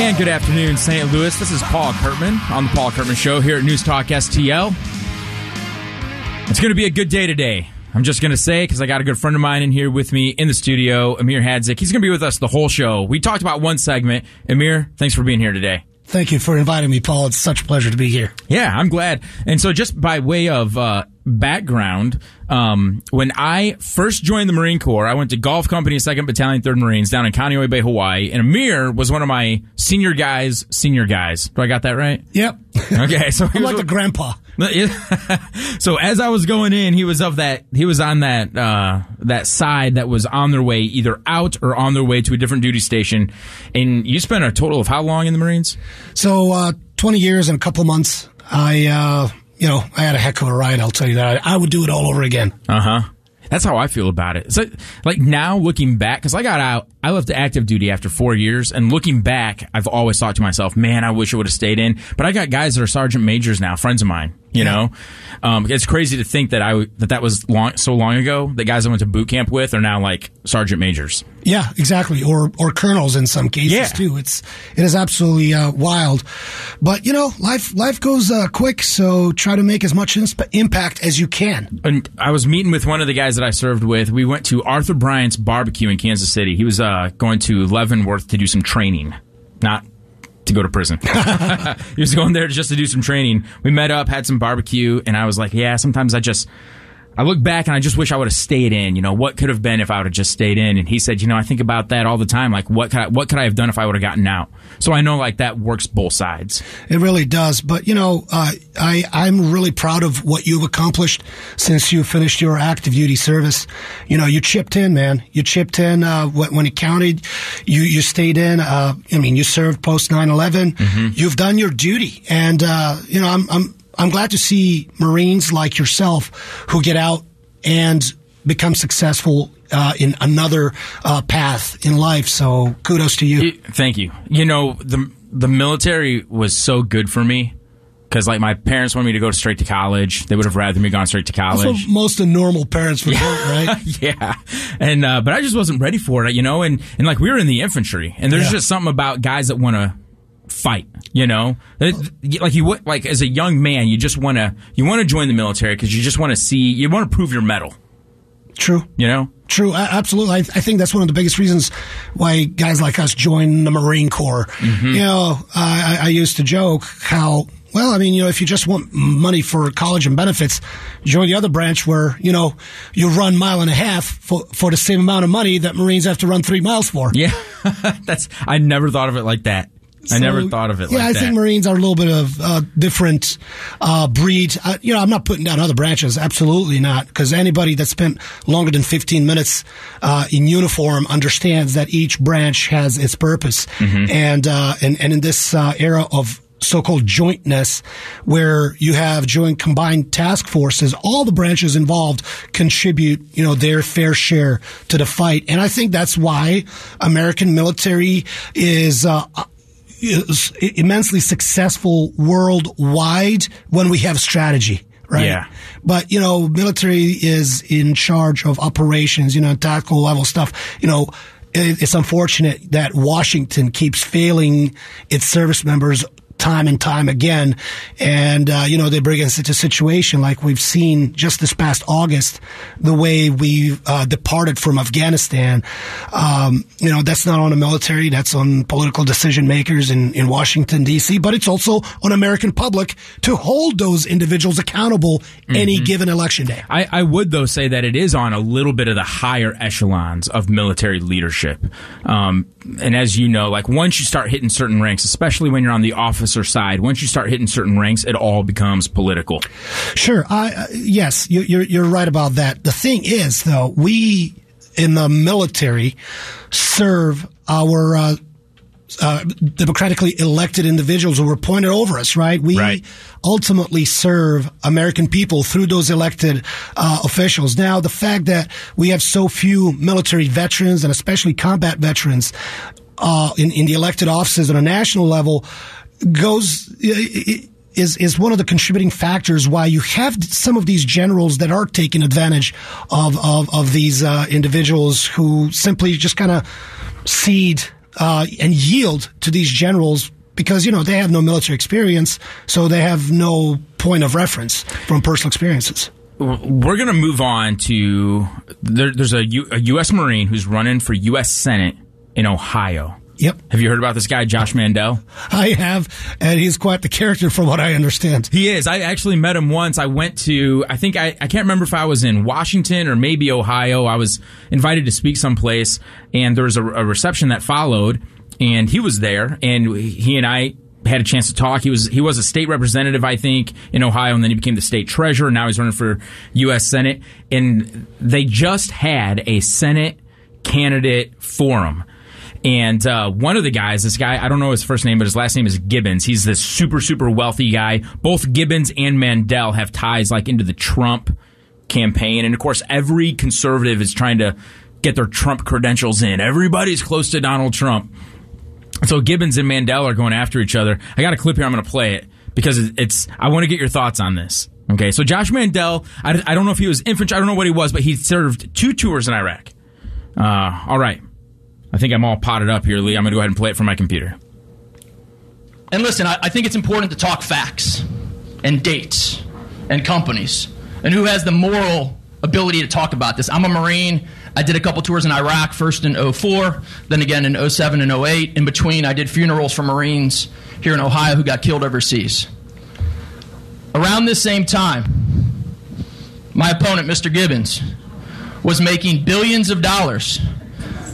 And good afternoon, St. Louis. This is Paul Curtman on the Paul Curtman Show here at News Talk STL. It's going to be a good day today. I'm just going to say, because I got a good friend of mine in here with me in the studio, Emir Hadzic. He's going to be with us the whole show. We talked about one segment. Emir, thanks for being here today. Thank you for inviting me, Paul. It's such a pleasure to be here. Yeah, I'm glad. And so, just by way of uh, background, um, when I first joined the Marine Corps, I went to Golf Company, 2nd Battalion, 3rd Marines down in Kaneohe Bay, Hawaii. And Emir was one of my senior guys, senior guys. Do I got that right? Yep. Okay, so he I'm was like a grandpa. so as I was going in, he was of that. He was on that uh, that side that was on their way either out or on their way to a different duty station. And you spent a total of how long in the Marines? So, uh, 20 years and a couple months. I, uh, you know, I had a heck of a ride. I'll tell you that. I, I would do it all over again. Uh huh. That's how I feel about it. So, like now looking back, because I got out, I left active duty after four years, and looking back, I've always thought to myself, "Man, I wish I would have stayed in." But I got guys that are sergeant majors now, friends of mine. You know, um, it's crazy to think that I that that was long so long ago. The guys I went to boot camp with are now like sergeant majors. Yeah, exactly. Or or colonels in some cases Yeah. too. It's it is absolutely uh, wild. But you know, life life goes uh, quick, so try to make as much insp- impact as you can. And I was meeting with one of the guys that I served with. We went to Arthur Bryant's barbecue in Kansas City. He was uh, going to Leavenworth to do some training, not to go to prison. he was going there just to do some training. We met up, had some barbecue, and I was like, "Yeah, sometimes I just." I look back and I just wish I would have stayed in. You know, what could have been if I would have just stayed in? And he said, you know, I think about that all the time. Like, what could I, what could I have done if I would have gotten out? So I know like that works both sides. It really does. But you know, uh, I I'm really proud of what you've accomplished since you finished your active duty service. You know, you chipped in, man. You chipped in uh, when it counted. You you stayed in. Uh, I mean, you served post 9/11. You've done your duty, and uh, you know, I'm I'm I'm glad to see Marines like yourself who get out and become successful uh, in another uh, path in life. So kudos to you. Thank you. You know, the the military was so good for me because like my parents wanted me to go straight to college. They would have rather me gone straight to That's what college. most of normal parents would want, right? yeah, and uh, but I just wasn't ready for it, you know. And and like we were in the infantry, and there's Yeah. just something about guys that want to fight, you know. Like you would like as a young man, you just want to you want to join the military because you just want to see you want to prove your mettle, True. you know. True, absolutely. I, I think that's one of the biggest reasons why guys like us join the Marine Corps. Mm-hmm. You know, I, I I used to joke how, well, I mean, you know, if you just want money for college and benefits, join the other branch where, you know, you run mile and a half for, for the same amount of money that Marines have to run three miles for. Yeah, that's I never thought of it like that. I never thought of it Yeah, like I that. think Marines are a little bit of uh, different uh, breed. Uh, you know, I'm not putting down other branches. Absolutely not. Because anybody that spent longer than 15 minutes uh, in uniform understands that each branch has its purpose. Mm-hmm. And, uh, and and in this uh, era of so-called jointness, where you have joint combined task forces, all the branches involved contribute, you know, their fair share to the fight. And I think that's why American military is. Uh, is immensely successful worldwide when we have strategy, right? Yeah. But, you know, military is in charge of operations, you know, tactical level stuff. You know, it, it's unfortunate that Washington keeps failing its service members time and time again. And, uh, you know, they bring us into a situation like we've seen just this past August, the way we uh, departed from Afghanistan. Um, you know, that's not on the military. That's on political decision makers in, in Washington, D.C., but it's also on American public to hold those individuals accountable any given election day. I, I would though say that it is on a little bit of the higher echelons of military leadership, um, and as you know, like once you start hitting certain ranks, especially when you're on the officer side, once you start hitting certain ranks, it all becomes political. Sure. I, uh, yes, you, you're, you're right about that. The thing is, though, we in the military serve our uh, uh, democratically elected individuals who were appointed over us, right? We Right. ultimately serve American people through those elected uh, officials. Now, the fact that we have so few military veterans and especially combat veterans uh, in, in the elected offices on a national level goes. Is, is one of the contributing factors why you have some of these generals that are taking advantage of, of, of these uh, individuals who simply just kind of cede uh, and yield to these generals because you know they have no military experience, so they have no point of reference from personal experiences. We're going to move on to there, there's a, U, a U.S. Marine who's running for U.S. Senate in Ohio. Yep. Have you heard about this guy, Josh Mandel? I have, and he's quite the character from what I understand. He is. I actually met him once. I went to, I think, I, I can't remember if I was in Washington or maybe Ohio. I was invited to speak someplace, and there was a, a reception that followed, and he was there, and he and I had a chance to talk. He was he was a state representative, I think, in Ohio, and then he became the state treasurer. And now he's running for U.S. Senate, and they just had a Senate candidate forum. And uh, one of the guys, this guy, I don't know his first name, but his last name is Gibbons. He's this super, super wealthy guy. Both Gibbons and Mandel have ties like into the Trump campaign. And of course, every conservative is trying to get their Trump credentials in. Everybody's close to Donald Trump. So Gibbons and Mandel are going after each other. I got a clip here. I'm going to play it because it's, I want to get your thoughts on this. Okay. So Josh Mandel, I, I don't know if he was infantry. I don't know what he was, but he served two tours in Iraq. Uh, all right. I think I'm all potted up here, Lee. I'm going to go ahead and play it from my computer. And listen, I, I think it's important to talk facts and dates and companies and who has the moral ability to talk about this. I'm a Marine. I did a couple tours in Iraq, first in 04, then again in 07 and 08. In between, I did funerals for Marines here in Ohio who got killed overseas. Around this same time, my opponent, Mr. Gibbons, was making billions of dollars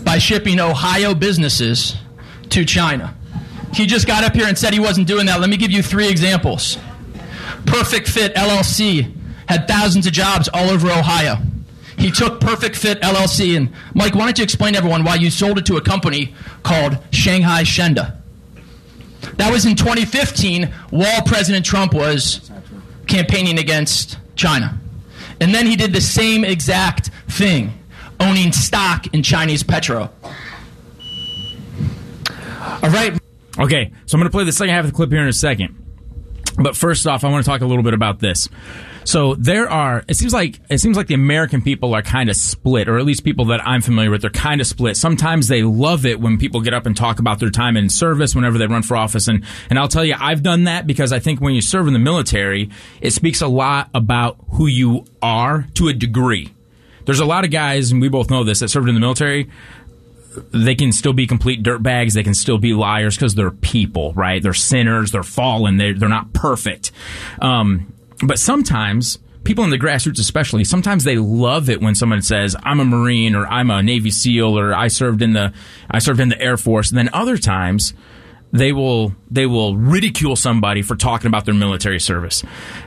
by shipping Ohio businesses to China. He just got up here and said he wasn't doing that. Let me give you three examples. Perfect Fit LLC had thousands of jobs all over Ohio. He took Perfect Fit LLC and Mike, why don't you explain to everyone why you sold it to a company called Shanghai Shenda? That was in 2015 while President Trump was campaigning against China. And then he did the same exact thing owning stock in Chinese petro. All right. Okay, so I'm going to play the second half of the clip here in a second. But first off, I want to talk a little bit about this. So there are. It seems like it seems like the American people are kind of split, or at least people that I'm familiar with. They're kind of split. Sometimes they love it when people get up and talk about their time in service whenever they run for office, and and I'll tell you, I've done that because I think when you serve in the military, it speaks a lot about who you are to a degree. There's a lot of guys, and we both know this, that served in the military. They can still be complete dirtbags. They can still be liars because they're people, right? They're sinners. They're fallen. They're, they're not perfect. Um, but sometimes people in the grassroots especially sometimes they love it when someone says i'm a marine or i'm a navy seal or i served in the i served in the air force and then other times they will they will ridicule somebody for talking about their military service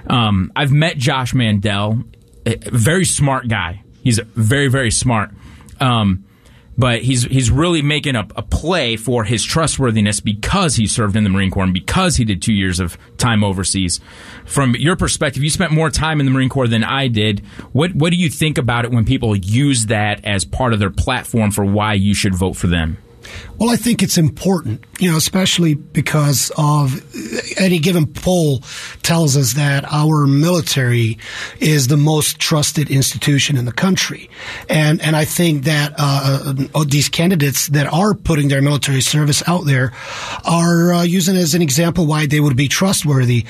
um, i've met josh mandel a very smart guy He's very, very smart. Um, but he's he's really making a, a, play for his trustworthiness because he served in the Marine Corps and because he did two years of time overseas. From your perspective, you spent more time in the Marine Corps than I did. What what do you think about it when people use that as part of their platform for why you should vote for them? Well, I think it's important, you know, especially because of any given poll tells us that our military is the most trusted institution in the country, and and I think that uh, uh these candidates that are putting their military service out there are uh, using as an example why they would be trustworthy,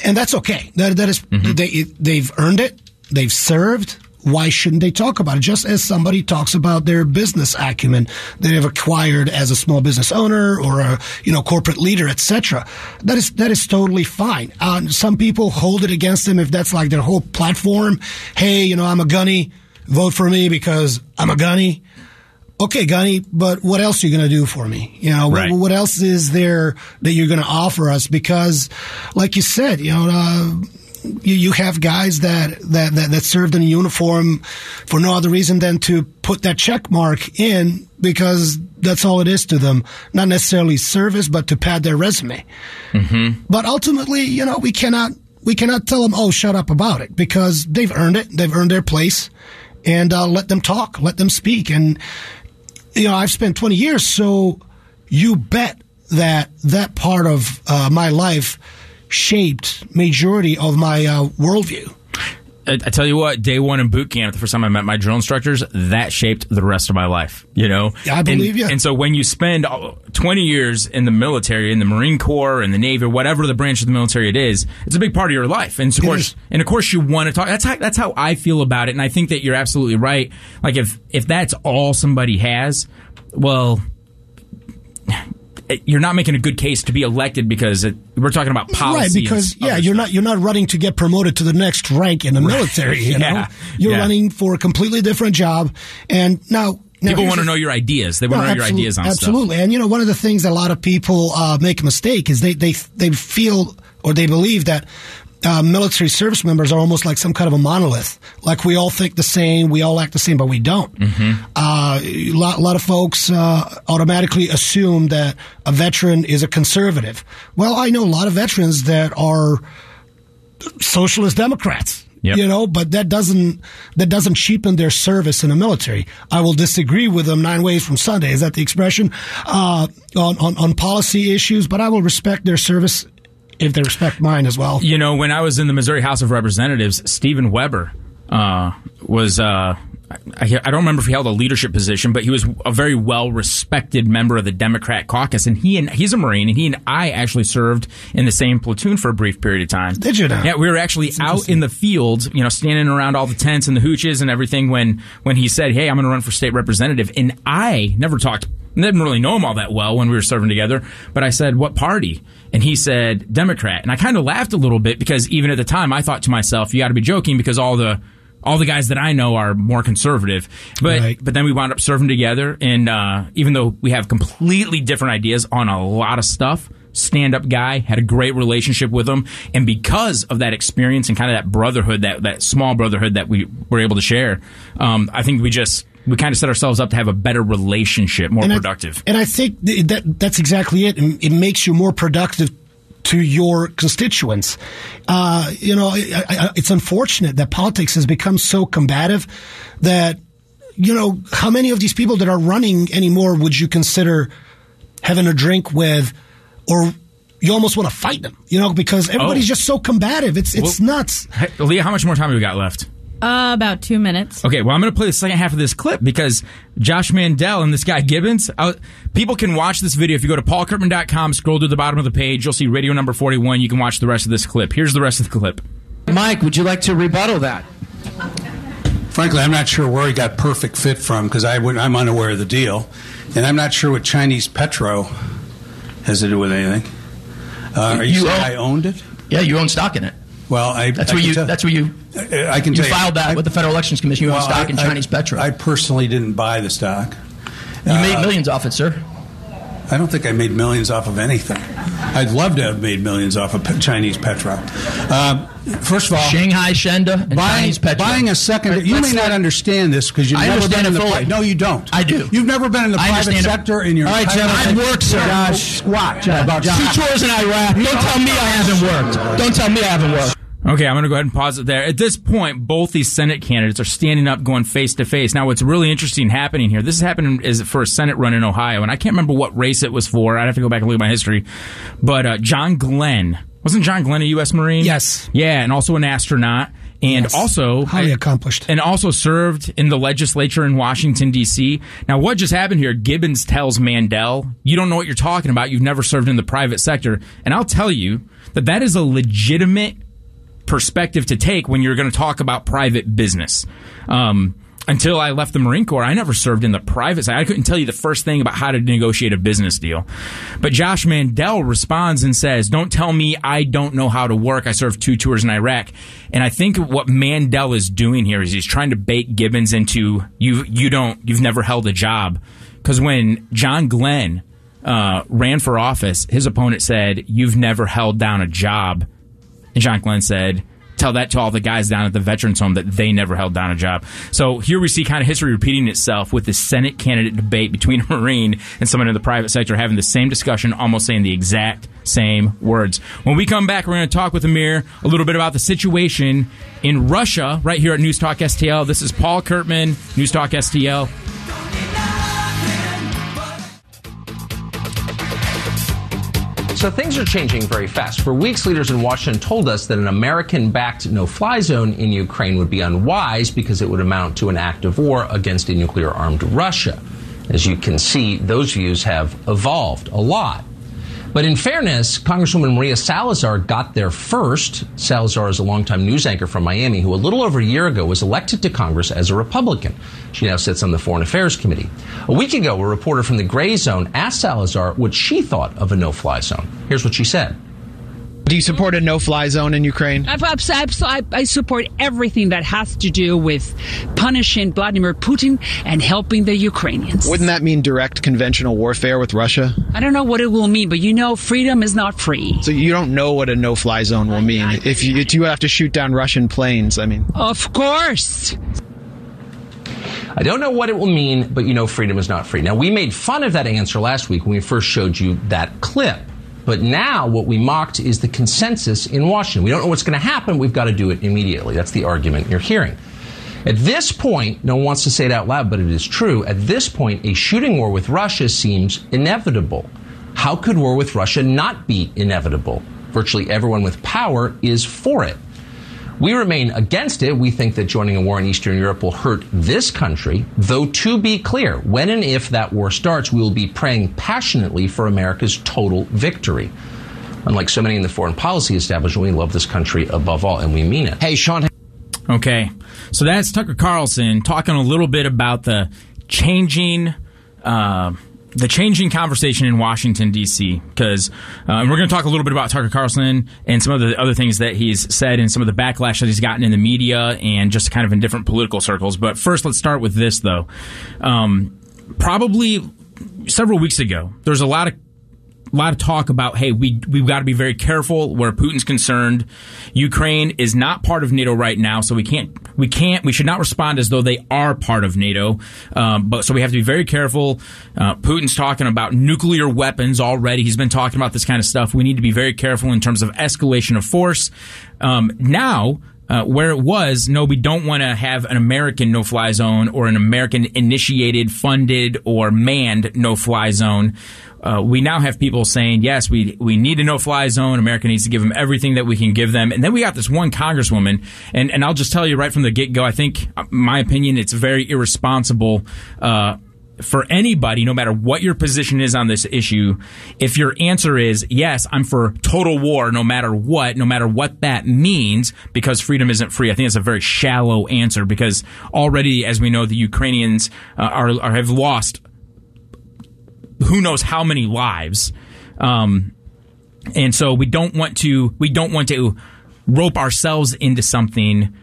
and that's okay. That that is, mm-hmm. they they've earned it. They've served why shouldn't they talk about it? Just as somebody talks about their business acumen that they've acquired as a small business owner or a you know corporate leader, etc. That is that is totally fine. Uh, some people hold it against them if that's like their whole platform. Hey, you know, I'm a gunny. Vote for me because I'm a gunny. Okay, Gunny, but what else are you going to do for me? You know, right. what, what, else is there that you're going to offer us? Because, like you said, you know, uh, you, you have guys that, that, that, that served in a uniform for no other reason than to put that check mark in because that's all it is to them. Not necessarily service, but to pad their resume. Mm-hmm. But ultimately, you know, we cannot we cannot tell them, oh, shut up about it because they've earned it. They've earned their place, and uh, let them talk, let them speak. And you know, I've spent 20 years, so you bet that that part of uh, my life shaped majority of my uh, worldview. I, I tell you what, day one in boot camp, the first time I met my drill instructors, that shaped the rest of my life. You know, Yeah, I believe and, you. And so when you spend uh, 20 years in the military, in the Marine Corps, in the Navy, or whatever the branch of the military it is, it's a big part of your life. And of course, is. and of course, you want to talk. That's how that's how I feel about it. And I think that you're absolutely right. Like if if that's all somebody has, well you're not making a good case to be elected because it, we're talking about policy. Right, because yeah, you're stuff. not you're not running to get promoted to the next rank in the military. You know, Yeah. you're Yeah. running for a completely different job. And now, now People want to know your ideas. They want to know your ideas on absolutely. And you know, one of the things that a lot of people uh, make a mistake is they they they feel or they believe that. Uh, military service members are almost like some kind of a monolith. Like we all think the same, we all act the same, but we don't. Mm-hmm. Uh, a lot, lot of folks uh, automatically assume that a veteran is a conservative. Well, I know a lot of veterans that are socialist Democrats. Yep. You know, but that doesn't that doesn't cheapen their service in the military. I will disagree with them nine ways from Sunday. Is that the expression uh, on, on on policy issues? But I will respect their service if they respect mine as well. You know, when I was in the Missouri House of Representatives, Stephen Webber uh, was. Uh, I, I don't remember if he held a leadership position, but he was a very well respected member of the Democrat caucus, and he and he's a Marine, and he and I actually served in the same platoon for a brief period of time. Did you now? Yeah, we were actually out in the field, you know, standing around all the tents and the hooches and everything when when he said, "Hey, I'm going to run for state representative," and I never talked, didn't really know him all that well when we were serving together, but I said, "What party?" And he said, "Democrat," and I kind of laughed a little bit because even at the time, I thought to myself, "You got to be joking," because all the all the guys that I know are more conservative, but Right. but then we wound up serving together, and uh, even though we have completely different ideas on a lot of stuff, stand up guy had a great relationship with him, and because of that experience and kind of that brotherhood, that that small brotherhood that we were able to share, um, I think we just we kind of set ourselves up to have a better relationship, more and productive. I, and I think that that's exactly it. It makes you more productive to your constituents. Uh, you know, I, I, it's unfortunate that politics has become so combative that you know how many of these people that are running anymore would you consider having a drink with, or you almost want to fight them? You know, because everybody's Oh. just so combative. It's it's Well- nuts. Hey, Leah, how much more time have we got left? Uh, about two minutes. Okay, well, I'm going to play the second half of this clip because Josh Mandel and this guy Gibbons, uh, people can watch this video. If you go to paulcurtman.com, scroll to the bottom of the page, you'll see radio number 41. You can watch the rest of this clip. Here's the rest of the clip. Mike, would you like to rebuttal that? Frankly, I'm not sure where he got perfect fit from because I would, I'm unaware of the deal, and I'm not sure what Chinese Petro has to do with anything. Uh, are you, You saying own- I owned it? Yeah, you own stock in it. Well, I That's I where you. tell- That's where you. I I can You filed that I- with the Federal Elections Commission. You own well, stock in I- Chinese Petro. I personally didn't buy the stock. you made uh, millions off it, sir. I don't think I made millions off of anything. I'd love to have made millions off of Pe- Chinese Petro. Um, first of all, Shanghai Shenda and Buying, Chinese Petro. buying a second, you may not understand this because you've I never been understand in the. fully. pri- no, you don't. I do. You've never been in the I private understand it. sector in your. All right, entire gentlemen. life. I've worked, sir. Josh, squat. About Two tours in Iraq. Don't tell me I haven't worked. Don't tell me I haven't worked. Okay, I'm going to go ahead and pause it there. At this point, both these Senate candidates are standing up, going face to face. Now, what's really interesting happening here, this is happening is for a Senate run in Ohio, and I can't remember what race it was for. I'd have to go back and look at my history. But uh, John Glenn, wasn't John Glenn a U.S. Marine? Yes. Yeah, and also an astronaut. And Yes. also Highly accomplished. and also served in the legislature in Washington D.C. Now, what just happened here? Gibbons tells Mandel, "You don't know what you're talking about. You've never served in the private sector." And I'll tell you that that is a legitimate perspective to take when you're going to talk about private business. Um, until I left the Marine Corps, I never served in the private side. I couldn't tell you the first thing about how to negotiate a business deal. But Josh Mandel responds and says, Don't tell me I don't know how to work. I served two tours in Iraq. And I think what Mandel is doing here is he's trying to bait Gibbons into you you don't you've never held a job. Because when John Glenn uh, ran for office, his opponent said, You've never held down a job. And John Glenn said, Tell that to all the guys down at the veterans home that they never held down a job. So here we see kind of history repeating itself with the Senate candidate debate between a Marine and someone in the private sector having the same discussion, almost saying the exact same words. When we come back, we're going to talk with Emir a little bit about the situation in Russia right here at News Talk STL. This is Paul Curtman, News Talk STL. So things are changing very fast. For weeks, leaders in Washington told us that an American backed no fly zone in Ukraine would be unwise because it would amount to an act of war against a nuclear armed Russia. As you can see, those views have evolved a lot. But in fairness, Congresswoman Maria Salazar got there first. Salazar is a longtime news anchor from Miami who a little over a year ago was elected to Congress as a Republican. She now sits on the Foreign Affairs Committee. A week ago, a reporter from the Gray Zone asked Salazar what she thought of a no fly zone. Here's what she said. Do you support a no-fly zone in Ukraine? I, I, I, support everything that has to do with punishing Vladimir Putin and helping the Ukrainians. Wouldn't that mean direct conventional warfare with Russia? I don't know what it will mean, but you know, freedom is not free. So you don't know what a no-fly zone will mean if you, if you have to shoot down Russian planes. I mean, of course. I don't know what it will mean, but you know, freedom is not free. Now, we made fun of that answer last week when we first showed you that clip. But now what we mocked is the consensus in Washington. We don't know what's going to happen. We've got to do it immediately. That's the argument you're hearing. At this point, no one wants to say it out loud, but it is true. At this point, a shooting war with Russia seems inevitable. How could war with Russia not be inevitable? Virtually everyone with power is for it. We remain against it. We think that joining a war in Eastern Europe will hurt this country. Though, to be clear, when and if that war starts, we will be praying passionately for America's total victory. Unlike so many in the foreign policy establishment, we love this country above all, and we mean it. Hey, Sean. Okay. So that's Tucker Carlson talking a little bit about the changing. Uh, the changing conversation in Washington D.C. because uh, we're going to talk a little bit about Tucker Carlson and some of the other things that he's said and some of the backlash that he's gotten in the media and just kind of in different political circles. But first, let's start with this though. Um, probably several weeks ago, there's a lot of a lot of talk about hey we we've got to be very careful where Putin's concerned. Ukraine is not part of NATO right now, so we can't we can't we should not respond as though they are part of NATO. Um, but so we have to be very careful. Uh, Putin's talking about nuclear weapons already. He's been talking about this kind of stuff. We need to be very careful in terms of escalation of force. Um, now. Uh, where it was, no, we don't want to have an American no fly zone or an American initiated, funded, or manned no fly zone uh, we now have people saying, yes, we we need a no fly zone. America needs to give them everything that we can give them. And then we got this one congresswoman, and, and I'll just tell you right from the get go, I think, uh, my opinion, it's very irresponsible. Uh, for anybody, no matter what your position is on this issue, if your answer is yes, I'm for total war, no matter what, no matter what that means, because freedom isn't free, I think it's a very shallow answer. Because already, as we know, the Ukrainians uh, are, are have lost who knows how many lives. Um, and so we don't want to we don't want to rope ourselves into something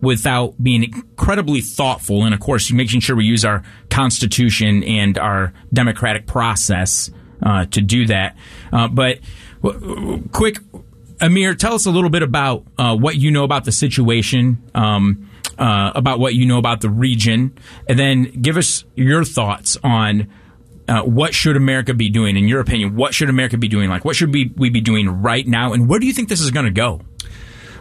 without being incredibly thoughtful and of course making sure we use our constitution and our democratic process uh, to do that uh, but w- quick emir tell us a little bit about uh, what you know about the situation um, uh, about what you know about the region and then give us your thoughts on uh, what should America be doing? In your opinion, what should America be doing? Like, what should we, we be doing right now? And where do you think this is going to go?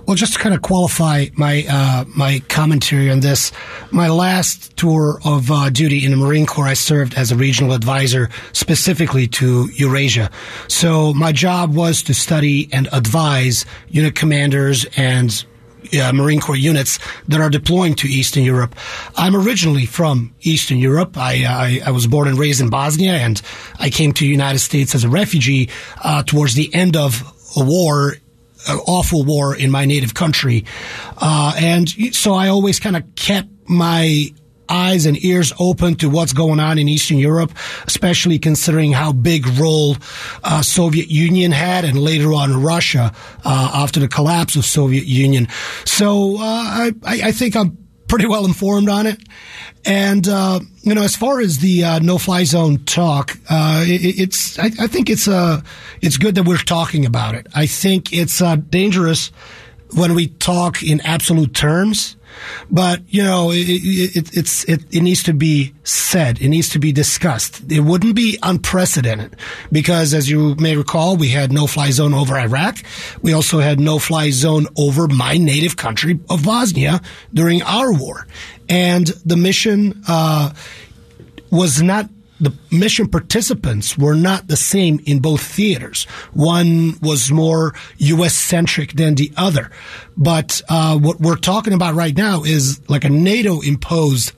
Well, just to kind of qualify my uh, my commentary on this, my last tour of uh, duty in the Marine Corps, I served as a regional advisor specifically to Eurasia. So my job was to study and advise unit commanders and uh, Marine Corps units that are deploying to Eastern Europe. I'm originally from Eastern Europe. I, I, I was born and raised in Bosnia, and I came to the United States as a refugee uh, towards the end of a war an awful war in my native country. Uh, and so I always kind of kept my eyes and ears open to what's going on in Eastern Europe, especially considering how big role uh, Soviet Union had and later on Russia uh, after the collapse of Soviet Union. So uh, I, I think I'm pretty well informed on it. And uh, you know, as far as the uh, no-fly zone talk, uh, it, it's I, I, think it's uh, it's good that we're talking about it. I think it's uh, dangerous when we talk in absolute terms but you know, it, it, it's it, it needs to be said. It needs to be discussed. It wouldn't be unprecedented because, as you may recall, we had no fly zone over Iraq. We also had no fly zone over my native country of Bosnia during our war, and the mission uh, was not the mission participants were not the same in both theaters. One was more U.S. centric than the other. But uh, what we're talking about right now is like a NATO imposed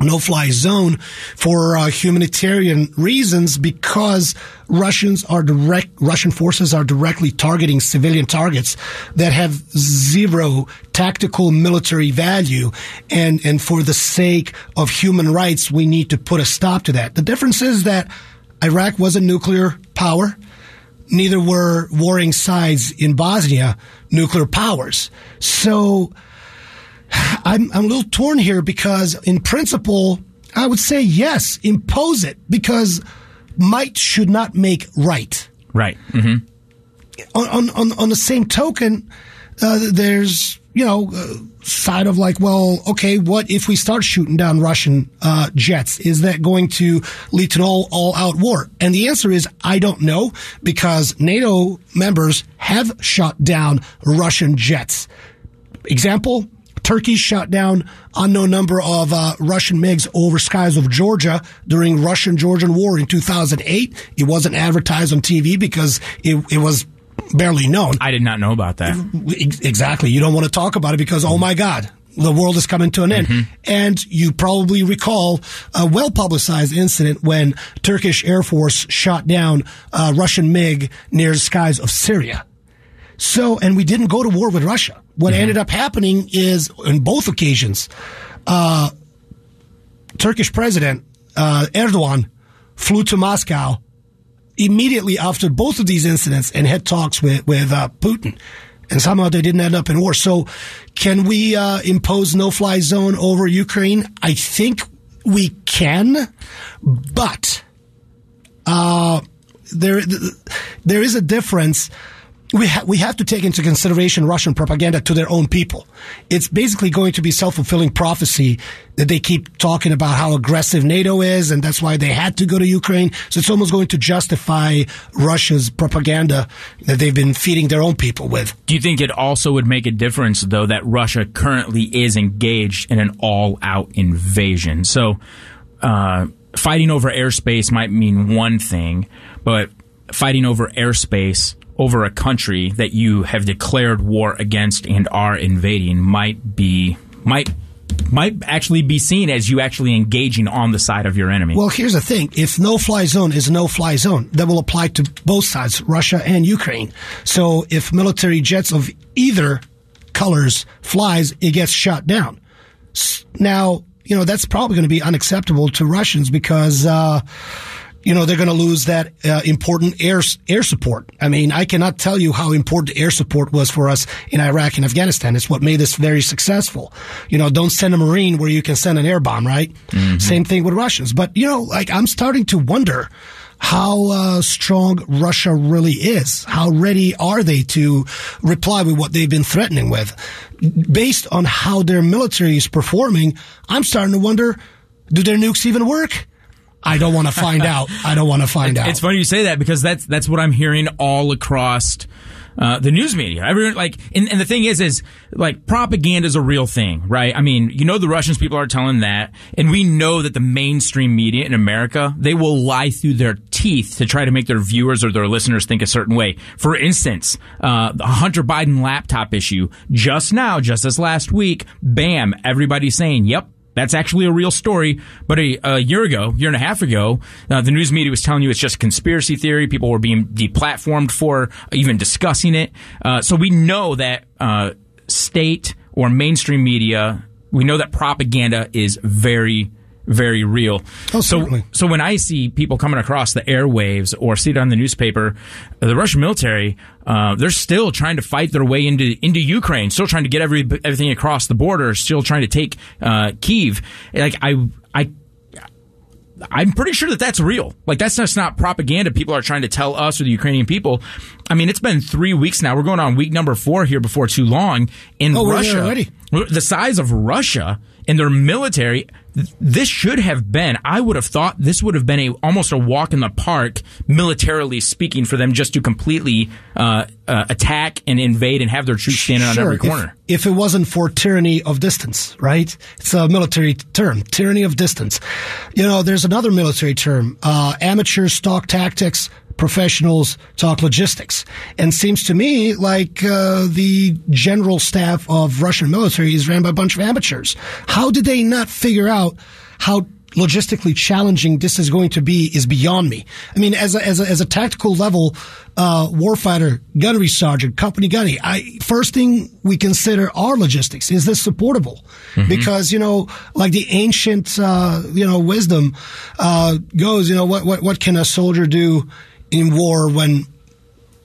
no-fly zone for uh, humanitarian reasons because Russians are direct Russian forces are directly targeting civilian targets that have zero tactical military value and and for the sake of human rights we need to put a stop to that. The difference is that Iraq was a nuclear power neither were warring sides in Bosnia nuclear powers. So I'm, I'm a little torn here because, in principle, I would say yes, impose it because might should not make right. Right. Mm-hmm. On, on, on the same token, uh, there's, you know, uh, side of like, well, okay, what if we start shooting down Russian uh, jets? Is that going to lead to an all, all out war? And the answer is, I don't know because NATO members have shot down Russian jets. Example, Turkey shot down unknown number of uh, Russian MiGs over skies of Georgia during Russian-Georgian war in 2008. It wasn't advertised on TV because it, it was barely known. I did not know about that. Exactly. You don't want to talk about it because, oh my God, the world is coming to an end. Mm-hmm. And you probably recall a well publicized incident when Turkish Air Force shot down uh, Russian MiG near the skies of Syria. So, and we didn't go to war with Russia. What ended up happening is, on both occasions, uh, Turkish President uh, Erdogan flew to Moscow immediately after both of these incidents and had talks with with uh, Putin. And somehow they didn't end up in war. So, can we uh, impose no-fly zone over Ukraine? I think we can, but uh, there there is a difference we ha- we have to take into consideration Russian propaganda to their own people. It's basically going to be self fulfilling prophecy that they keep talking about how aggressive NATO is, and that's why they had to go to Ukraine. So it's almost going to justify Russia's propaganda that they've been feeding their own people with. Do you think it also would make a difference, though, that Russia currently is engaged in an all out invasion? So, uh, fighting over airspace might mean one thing, but fighting over airspace over a country that you have declared war against and are invading might be might might actually be seen as you actually engaging on the side of your enemy. Well, here's the thing. If no fly zone is no fly zone, that will apply to both sides, Russia and Ukraine. So if military jets of either colors flies, it gets shot down. Now, you know, that's probably going to be unacceptable to Russians because, uh, you know, they're going to lose that uh, important air air support. I mean, I cannot tell you how important air support was for us in Iraq and Afghanistan. It's what made us very successful. You know, don't send a Marine where you can send an air bomb, right? Mm-hmm. Same thing with Russians. But, you know, like I'm starting to wonder how uh, strong Russia really is. How ready are they to reply with what they've been threatening with? Based on how their military is performing, I'm starting to wonder, do their nukes even work? I don't want to find out. I don't want to find out. It's funny you say that because that's that's what I'm hearing all across uh, the news media. Everyone like, and, and the thing is, is like propaganda is a real thing, right? I mean, you know, the Russians people are telling that, and we know that the mainstream media in America they will lie through their teeth to try to make their viewers or their listeners think a certain way. For instance, uh, the Hunter Biden laptop issue just now, just this last week, bam, everybody's saying, "Yep." That's actually a real story. But a, a year ago, year and a half ago, uh, the news media was telling you it's just conspiracy theory. People were being deplatformed for even discussing it. Uh, so we know that uh, state or mainstream media, we know that propaganda is very very real. Oh, so, certainly. so when I see people coming across the airwaves or see it on the newspaper, the Russian military, uh, they're still trying to fight their way into into Ukraine, still trying to get every everything across the border, still trying to take uh, Kiev. Like I, I. I'm pretty sure that that's real. Like that's just not propaganda. People are trying to tell us or the Ukrainian people. I mean, it's been three weeks now. We're going on week number four here before too long in Oh, Russia. already? The size of Russia and their military. This should have been. I would have thought this would have been a almost a walk in the park, militarily speaking, for them just to completely uh, uh, attack and invade and have their troops standing on every corner. If, it wasn't for tyranny of distance, right? It's a military term, tyranny of distance. You know, there's another military term, uh, amateurs talk tactics, professionals talk logistics. And seems to me like uh, the general staff of Russian military is ran by a bunch of amateurs. How did they not figure out how logistically challenging this is going to be is beyond me. I mean, as a, as a, as a tactical level, uh, warfighter, gunnery sergeant, company gunny, I, first thing we consider are logistics. Is this supportable? Because, you know, like the ancient, uh, you know, wisdom, uh, goes, you know, what, what, what can a soldier do in war when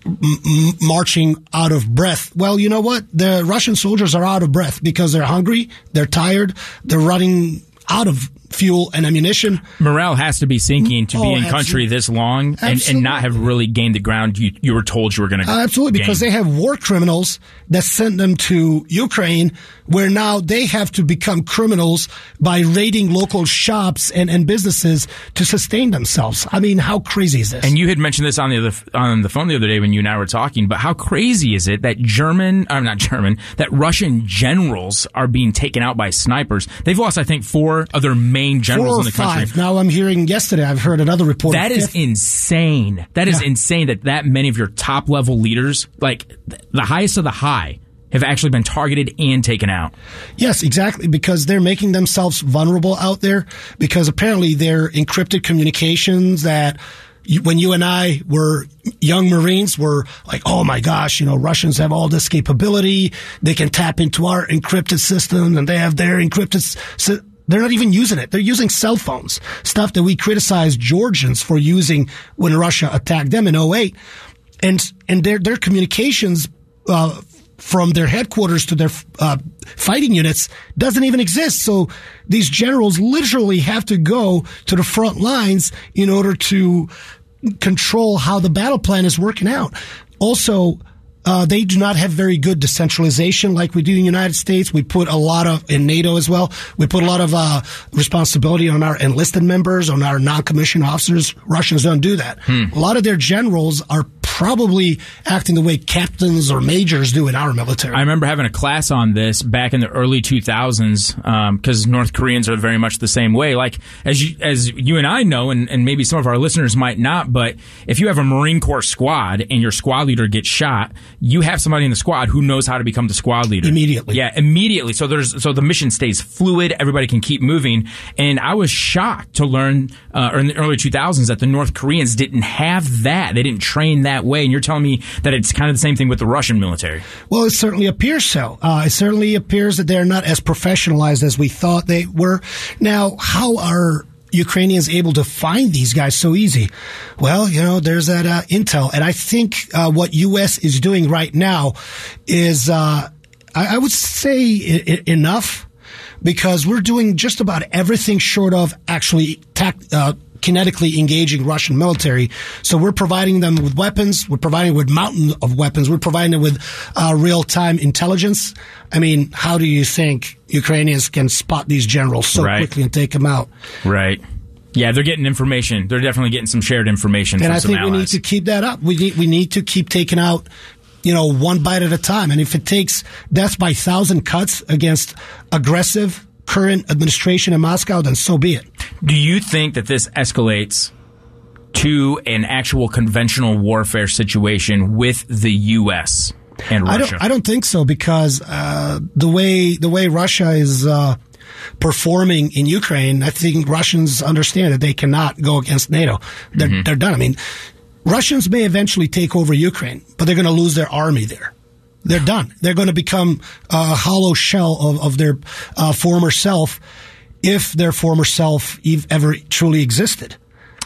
m- marching out of breath. Well, you know what? The Russian soldiers are out of breath because they're hungry, they're tired, they're running out of fuel and ammunition. Morale has to be sinking to be Oh, in country this long and, and not have really gained the ground you, you were told you were going to. Uh, absolutely, because they have war criminals that sent them to Ukraine, where now they have to become criminals by raiding local shops and, and businesses to sustain themselves. I mean, how crazy is this? And you had mentioned this on the other, on the phone the other day when you and I were talking. But how crazy is it that German, I'm not German, that Russian generals are being taken out by snipers? They've lost, I think, four of their main generals Four or in the country. five. Now I'm hearing yesterday. I've heard another report. That is fifth. insane. That is Yeah. insane that that many of your top level leaders, like the highest of the high, have actually been targeted and taken out. Yes, exactly, because they're making themselves vulnerable out there because apparently they're encrypted communications that when you and I were young Marines were like, oh my gosh, you know, Russians have all this capability. They can tap into our encrypted system and they have their encrypted. They're not even using it. They're using cell phones, stuff that we criticized Georgians for using when Russia attacked them in 08. And, and their, their communications, uh, from their headquarters to their uh, fighting units doesn't even exist. So these generals literally have to go to the front lines in order to control how the battle plan is working out. Also, uh, they do not have very good decentralization like we do in the United States. We put a lot of, in NATO as well, we put a lot of uh, responsibility on our enlisted members, on our non-commissioned officers. Russians don't do that. Hmm. A lot of their generals are probably acting the way captains or majors do in our military. I remember having a class on this back in the early 2000s because North Koreans are very much the same way. Like as you, as you and I know, and, and maybe some of our listeners might not, but if you have a Marine Corps squad and your squad leader gets shot, you have somebody in the squad who knows how to become the squad leader Immediately. Yeah, immediately. So there's so the mission stays fluid. Everybody can keep moving. And I was shocked to learn, uh, in the early 2000s, that the North Koreans didn't have that. They didn't train that way. And you're telling me that it's kind of the same thing with the Russian military. Well, it certainly appears so. Uh, it certainly appears that they're not as professionalized as we thought they were. Now, how are Ukrainians able to find these guys so easy? Well, you know, there's that uh, intel, and I think uh, what U.S. is doing right now is, uh, I, I would say, I- enough because we're doing just about everything short of actually tac- uh, kinetically engaging Russian military. So we're providing them with weapons. We're providing with mountains of weapons. We're providing them with uh, real time intelligence. I mean, how do you think Ukrainians can spot these generals so Right. quickly and take them out? Right. Yeah, they're getting information. They're definitely getting some shared information And from I think we need to keep that up. We need we need to keep taking out, you know, one bite at a time. And if it takes death by thousand cuts against aggressive current administration in Moscow, then so be it. Do you think that this escalates to an actual conventional warfare situation with the U.S. and I Russia? don't. I don't think so because uh, the way the way Russia is uh, performing in Ukraine, I think Russians understand that they cannot go against NATO. They're Mm-hmm. they're done. I mean, Russians may eventually take over Ukraine, but they're going to lose their army there. They're done. They're going to become a hollow shell of, of their uh, former self, if their former self ev- ever truly existed.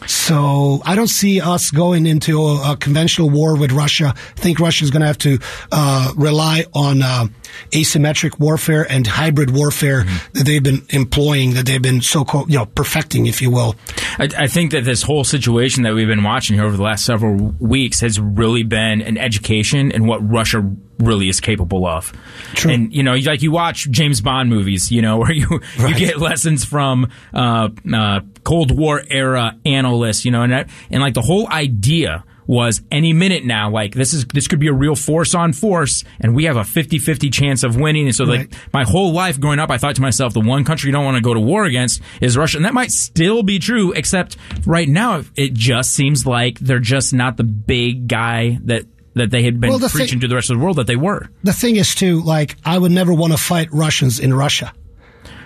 So I don't see us going into a, a conventional war with Russia. I think Russia is going to have to uh, rely on uh, asymmetric warfare and hybrid warfare Mm-hmm. that they've been employing, that they've been so called, you know, perfecting, if you will. I, I think that this whole situation that we've been watching here over the last several weeks has really been an education in what Russia really is capable of. True. And you know, like you watch James Bond movies, you know, where you you get lessons from uh, uh, Cold War era analysts, you know, and and like the whole idea was any minute now like this is this could be a real force on force and we have a 50-50 chance of winning. And so like my whole life growing up i thought to myself the one country you don't want to go to war against is russia. And that might still be true except right now it just seems like they're just not the big guy that that they had been Well, the preaching thing- to the rest of the world that they were. The thing is, too, like, I would never want to fight Russians in Russia.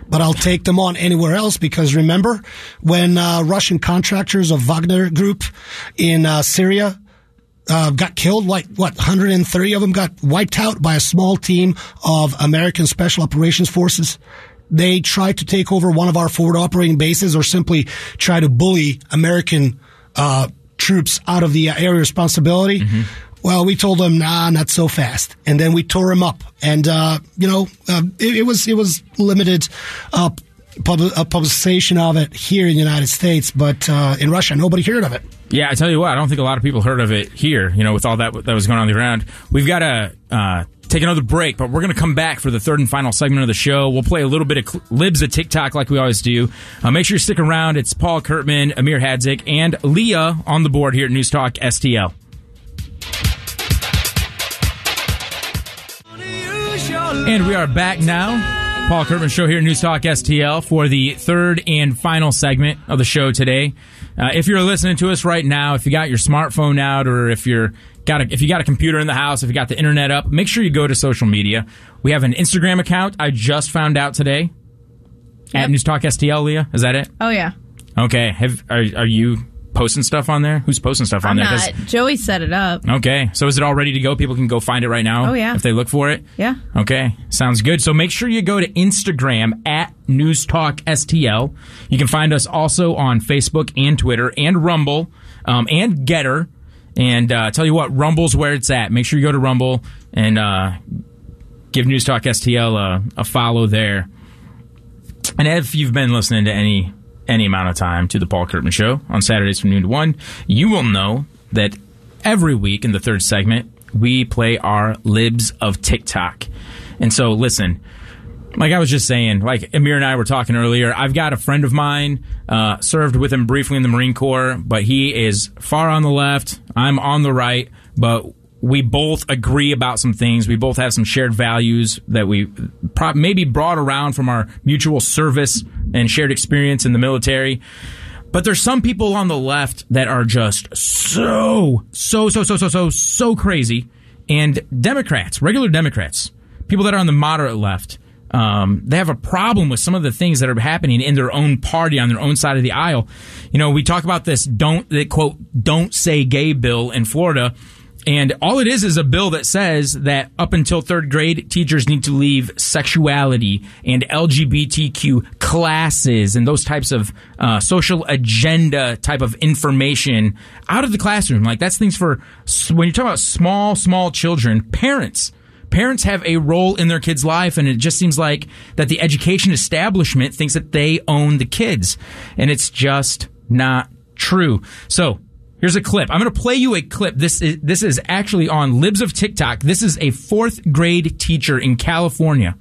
But I'll take them on anywhere else because remember when uh, Russian contractors of Wagner Group in uh, Syria uh, got killed? Like what? 130 of them got wiped out by a small team of American Special Operations Forces. They tried to take over one of our forward operating bases, or simply try to bully American uh, troops out of the uh, area of responsibility. Well, we told them, nah, not so fast, and then we tore him up. And uh, you know, uh, it, it was it was limited uh, pub- uh, publication of it here in the United States, but uh, in Russia, nobody heard of it. Yeah, I tell you what, I don't think a lot of people heard of it here. You know, with all that that was going on on the ground, we've got to uh, take another break, but we're going to come back for the third and final segment of the show. We'll play a little bit of cl- libs of TikTok like we always do. Uh, make sure you stick around. It's Paul Curtman, Emir Hadzic, and Leah on the board here at News Talk STL. And we are back now. Paul Curtman Show here at News Talk STL for the third and final segment of the show today. Uh, if you're listening to us right now, if you got your smartphone out, or if you're got a, if you got a computer in the house, if you got the internet up, make sure you go to social media. We have an Instagram account. I just found out today at News Talk STL. Leah, is that it? Oh yeah. Okay. Have are, are you posting stuff on there? Who's posting stuff on I'm there? 'Cause- not. Joey set it up. Okay, so is it all ready to go? People can go find it right now. Oh, yeah. if they look for it. Yeah. Okay, sounds good. So make sure you go to Instagram at News Talk STL. You can find us also on Facebook and Twitter and Rumble um, and Gettr. And uh, tell you what, Rumble's where it's at. Make sure you go to Rumble and uh, give News Talk STL a, a follow there. And if you've been listening to any any amount of time to the Paul Curtman Show on Saturdays from noon to one, you will know that every week in the third segment we play our libs of TikTok. And so, listen, like I was just saying, like Emir and I were talking earlier, I've got a friend of mine, uh, served with him briefly in the Marine Corps, but he is far on the left. I'm on the right, but we both agree about some things. We both have some shared values that we pro- maybe brought around from our mutual service and shared experience in the military. But there's some people on the left that are just so, so, so, so, so, so, so crazy. And Democrats, regular Democrats, people that are on the moderate left, um, they have a problem with some of the things that are happening in their own party on their own side of the aisle. You know, we talk about this don't, quote, don't say gay bill in Florida. And all it is is a bill that says that up until third grade, teachers need to leave sexuality and LGBTQ classes and those types of uh, social agenda type of information out of the classroom. Like that's things for when you talk about small, small children, parents. Parents have a role in their kids' life, and it just seems like that the education establishment thinks that they own the kids, and it's just not true. So Here's a clip. I'm going to play you a clip. This is this is actually on Libs of TikTok. This is a fourth grade teacher in California,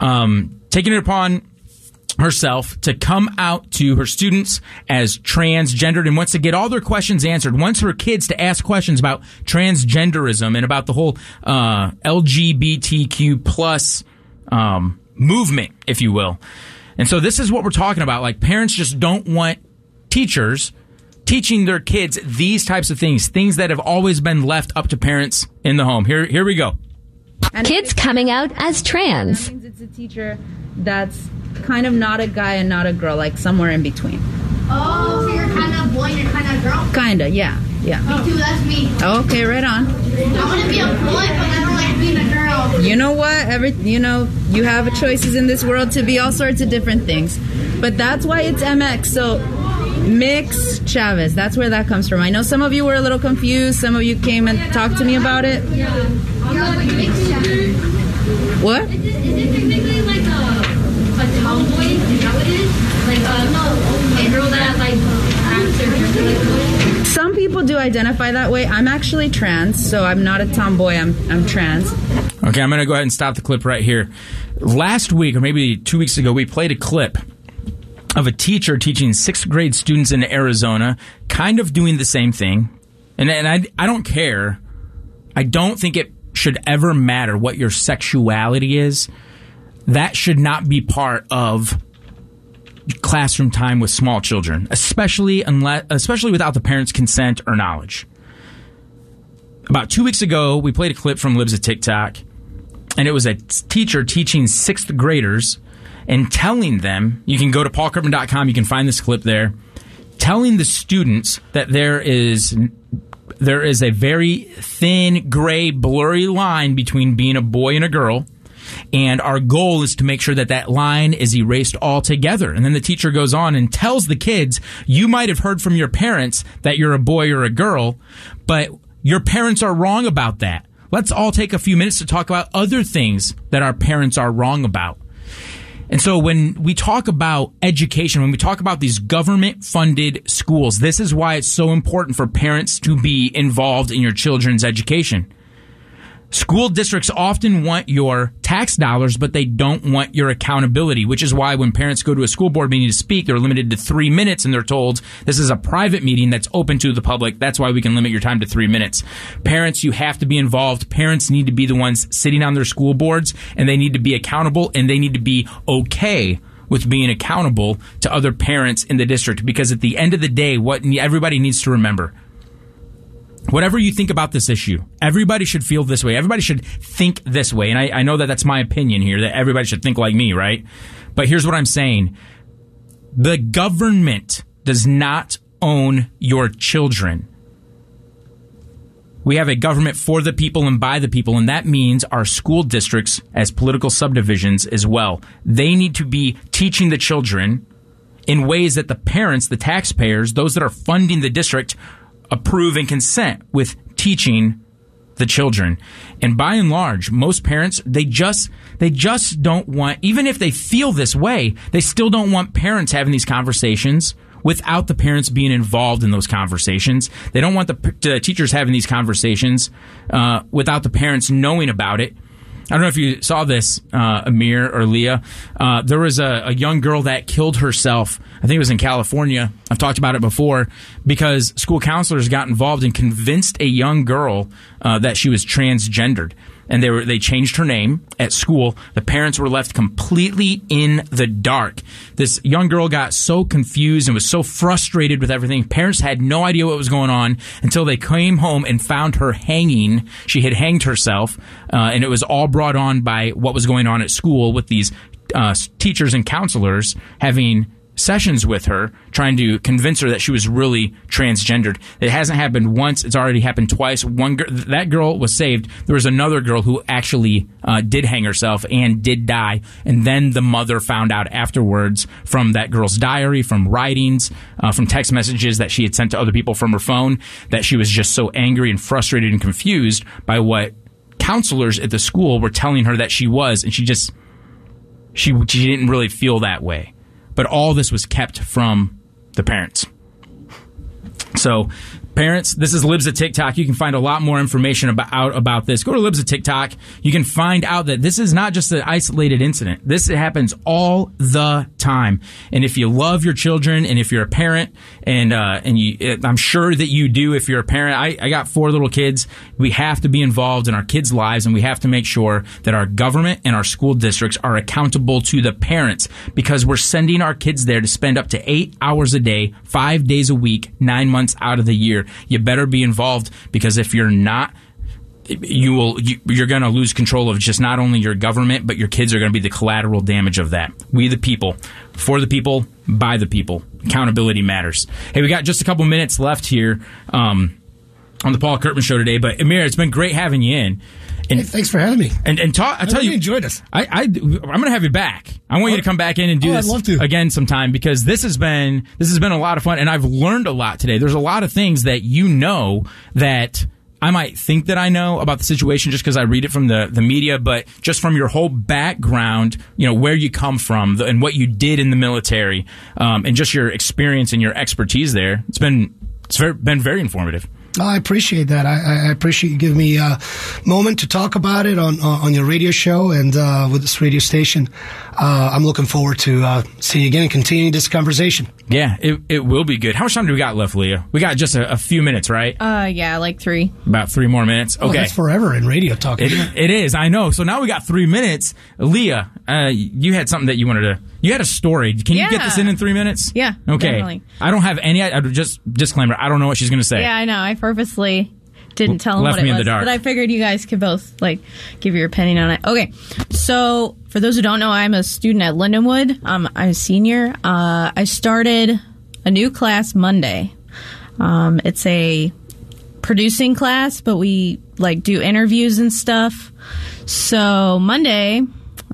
um, taking it upon herself to come out to her students as transgendered and wants to get all their questions answered. Wants her kids to ask questions about transgenderism and about the whole uh, LGBTQ plus um, movement, if you will. And so this is what we're talking about. Like parents just don't want teachers teaching their kids these types of things, things that have always been left up to parents in the home. Here, here we go. Kids coming out as trans. means it's a teacher that's kind of not a guy and not a girl, like somewhere in between. Oh, so you're kind of boy and you're kind of girl? Kinda, yeah, yeah. Me too, that's me. Okay, right on. I want to be a boy, but I don't like being a girl. You know what? Every you know, you have choices in this world to be all sorts of different things, but that's why it's MX. So. Mix Chavez. That's where that comes from. I know some of you were a little confused. Some of you came and talked to me about it. What? Is it, is it technically like a, a tomboy? Is that what it is? Like uh, a, a girl that like acts or like? Some people do identify that way. I'm actually trans, so I'm not a tomboy. I'm I'm trans. Okay, I'm going to go ahead and stop the clip right here. Last week, or maybe two weeks ago, we played a clip of a teacher teaching sixth grade students in Arizona, kind of doing the same thing. And, and I, I don't care. I don't think it should ever matter what your sexuality is. That should not be part of classroom time with small children, especially unless, especially without the parents' consent or knowledge. About two weeks ago, we played a clip from Libs of TikTok, and it was a teacher teaching sixth graders and telling them, you can go to paulcurtman.com, you can find this clip there, telling the students that there is there is a very thin, gray, blurry line between being a boy and a girl. And our goal is to make sure that that line is erased altogether. And then the teacher goes on and tells the kids, you might have heard from your parents that you're a boy or a girl, but your parents are wrong about that. Let's all take a few minutes to talk about other things that our parents are wrong about. And so when we talk about education, when we talk about these government funded schools, this is why it's so important for parents to be involved in your children's education. School districts often want your tax dollars, but they don't want your accountability, which is why when parents go to a school board meeting to speak, they're limited to three minutes and they're told this is a private meeting that's open to the public. That's why we can limit your time to three minutes. Parents, you have to be involved. Parents need to be the ones sitting on their school boards and they need to be accountable and they need to be okay with being accountable to other parents in the district because at the end of the day, what everybody needs to remember whatever you think about this issue, everybody should feel this way. Everybody should think this way. And I, I, know that that's my opinion here, that everybody should think like me, right? But here's what I'm saying the government does not own your children. We have a government for the people and by the people, and that means our school districts as political subdivisions as well. They need to be teaching the children in ways that the parents, the taxpayers, those that are funding the district, approve and consent with teaching the children. And by and large, most parents, they just, they just don't want, even if they feel this way, they still don't want parents having these conversations without the parents being involved in those conversations. They don't want the, the teachers having these conversations uh, without the parents knowing about it. I don't know if you saw this, uh, Emir or Leah. Uh, there was a, a, young girl that killed herself. I think it was in California. I've talked about it before because school counselors got involved and convinced a young girl uh, that she was transgendered and they were they changed her name at school. The parents were left completely in the dark. This young girl got so confused and was so frustrated with everything. Parents had no idea what was going on until they came home and found her hanging. She had hanged herself, uh, and it was all brought on by what was going on at school with these uh, teachers and counselors having sessions with her trying to convince her that she was really transgendered. It hasn't happened once; it's already happened twice. One that girl was saved. There was another girl who actually uh, did hang herself and did die, and then the mother found out afterwards from that girl's diary, from writings, uh, from text messages that she had sent to other people from her phone that she was just so angry and frustrated and confused by what counselors at the school were telling her that she was, and she just she she didn't really feel that way but all this was kept from the parents. So, parents, this is Libs of TikTok. You can find a lot more information about out about this. Go to Libs of TikTok. You can find out that this is not just an isolated incident. This happens all the time. And if you love your children, and if you're a parent, and uh, and you, I'm sure that you do. If you're a parent, I, I got four little kids. We have to be involved in our kids' lives, and we have to make sure that our government and our school districts are accountable to the parents because we're sending our kids there to spend up to eight hours a day, five days a week, nine months out of the year. You better be involved because if you're not, you will you, you're going to lose control of just not only your government but your kids are going to be the collateral damage of that we the people for the people by the people accountability matters hey we got just a couple minutes left here um, on the paul Curtman show today but emir it's been great having you in and hey, thanks for having me. And and talk, I tell really you, enjoyed us. I, I I'm going to have you back. I want you to come back in and do oh, this I'd love to. again sometime because this has been this has been a lot of fun and I've learned a lot today. There's a lot of things that you know that I might think that I know about the situation just because I read it from the, the media, but just from your whole background, you know, where you come from the, and what you did in the military, um, and just your experience and your expertise there, it's been it's very, been very informative. I appreciate that. I, I appreciate you giving me a moment to talk about it on on your radio show and uh, with this radio station. Uh, I'm looking forward to uh, seeing you again and continuing this conversation. Yeah, it, it will be good. How much time do we got left, Leah? We got just a, a few minutes, right? Uh, yeah, like three. About three more minutes. Oh, Okay. that's forever in radio talk. It, it is. I know. So now we got three minutes. Leah, uh, you had something that you wanted to. You had a story. Can you get this in in three minutes? Yeah, Okay. definitely. I don't have any. I, just disclaimer. I don't know what she's going to say. Yeah, I know. I purposely didn't tell him Left what me it in the was, dark. but I figured you guys could both like give your opinion on it. Okay, so for those who don't know, I'm a student at Lindenwood. Um, I'm a senior. Uh, I started a new class Monday. Um, it's a producing class, but we like do interviews and stuff. So Monday,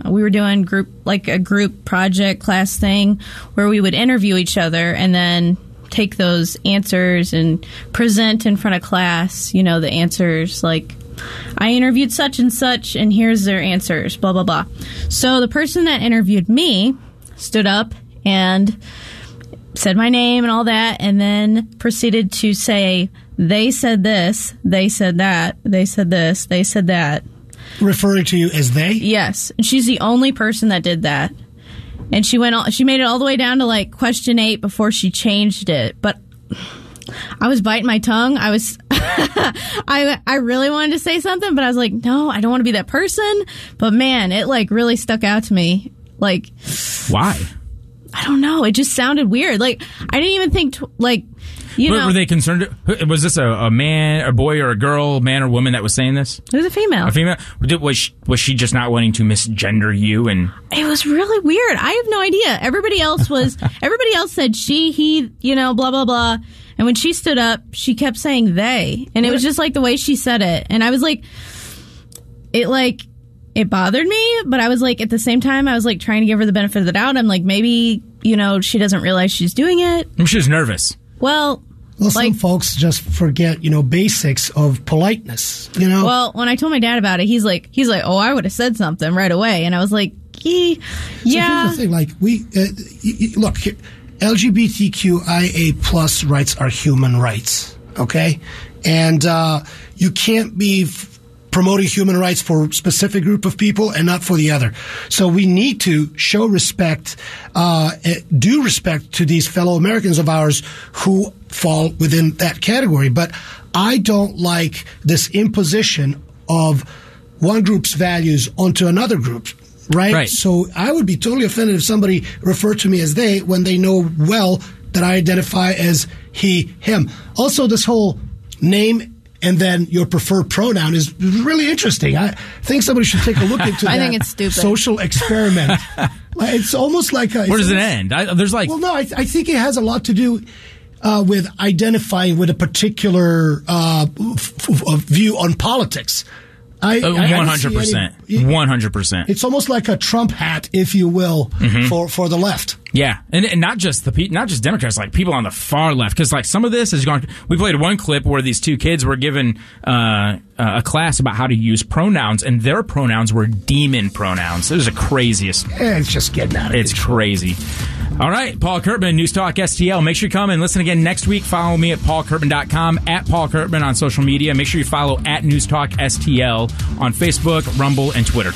we were doing group like a group project class thing where we would interview each other and then take those answers and present in front of class. You know the answers like. I interviewed such and such, and here's their answers, blah, blah, blah. So the person that interviewed me stood up and said my name and all that, and then proceeded to say, they said this, they said that, they said this, they said that. Referring to you as they? Yes. And she's the only person that did that. And she went all, she made it all the way down to like question eight before she changed it. But I was biting my tongue. I was, I, I really wanted to say something, but I was like, no, I don't want to be that person. But man, it like really stuck out to me. Like, Why? I don't know. It just sounded weird. Like, I didn't even think, tw- like, you were, know, were they concerned? Was this a, a man, a boy, or a girl, man or woman that was saying this? it was a female. A female? Did- Was she, was she just not wanting to misgender you? And It was really weird. I have no idea. Everybody else was, everybody else said she, he, you know, blah, blah, blah. And when she stood up, she kept saying they. And it was just like the way she said it. And I was like, it like, it bothered me, but I was like, at the same time, I was like trying to give her the benefit of the doubt. I'm like, maybe, you know, she doesn't realize she's doing it. she was nervous. Well, Well, some folks just forget, you know, basics of politeness. You know, well, when I told my dad about it, he's like, he's like, oh, I would have said something right away. And I was like, "Ye- So yeah. here's the thing: like we uh, look, LGBTQIA plus rights are human rights. Okay, and uh, you can't be f- promoting human rights for a specific group of people and not for the other. So we need to show respect, uh, eh, due respect to these fellow Americans of ours who fall within that category. But I don't like this imposition of one group's values onto another group. Right? Right. So I would be totally offended if somebody referred to me as they when they know well that I identify as he, him. Also, this whole name and then your preferred pronoun is really interesting. I think somebody should take a look into it. I that think it's stupid. social experiment. It's almost like a, Where does it end? I, there's like well, no, I, I think it has a lot to do uh, with identifying with a particular uh, f- f- uh, view on politics. I, I don't Uh, one hundred percent, one hundred percent. It's almost like a Trump hat, if you will, Mhm. for, for the left. Yeah, and, and not just the pe- not just Democrats, like people on the far left, because like some of this is going. We played one clip where these two kids were given uh, a class about how to use pronouns, and their pronouns were demon pronouns. It was the craziest. It's just getting out of it. It's crazy. All right, Paul Curtman, News Talk STL. Make sure you come and listen again next week. Follow me at paulcurtman.com, at Paul Curtman on social media. Make sure you follow at News Talk STL on Facebook, Rumble, and Twitter.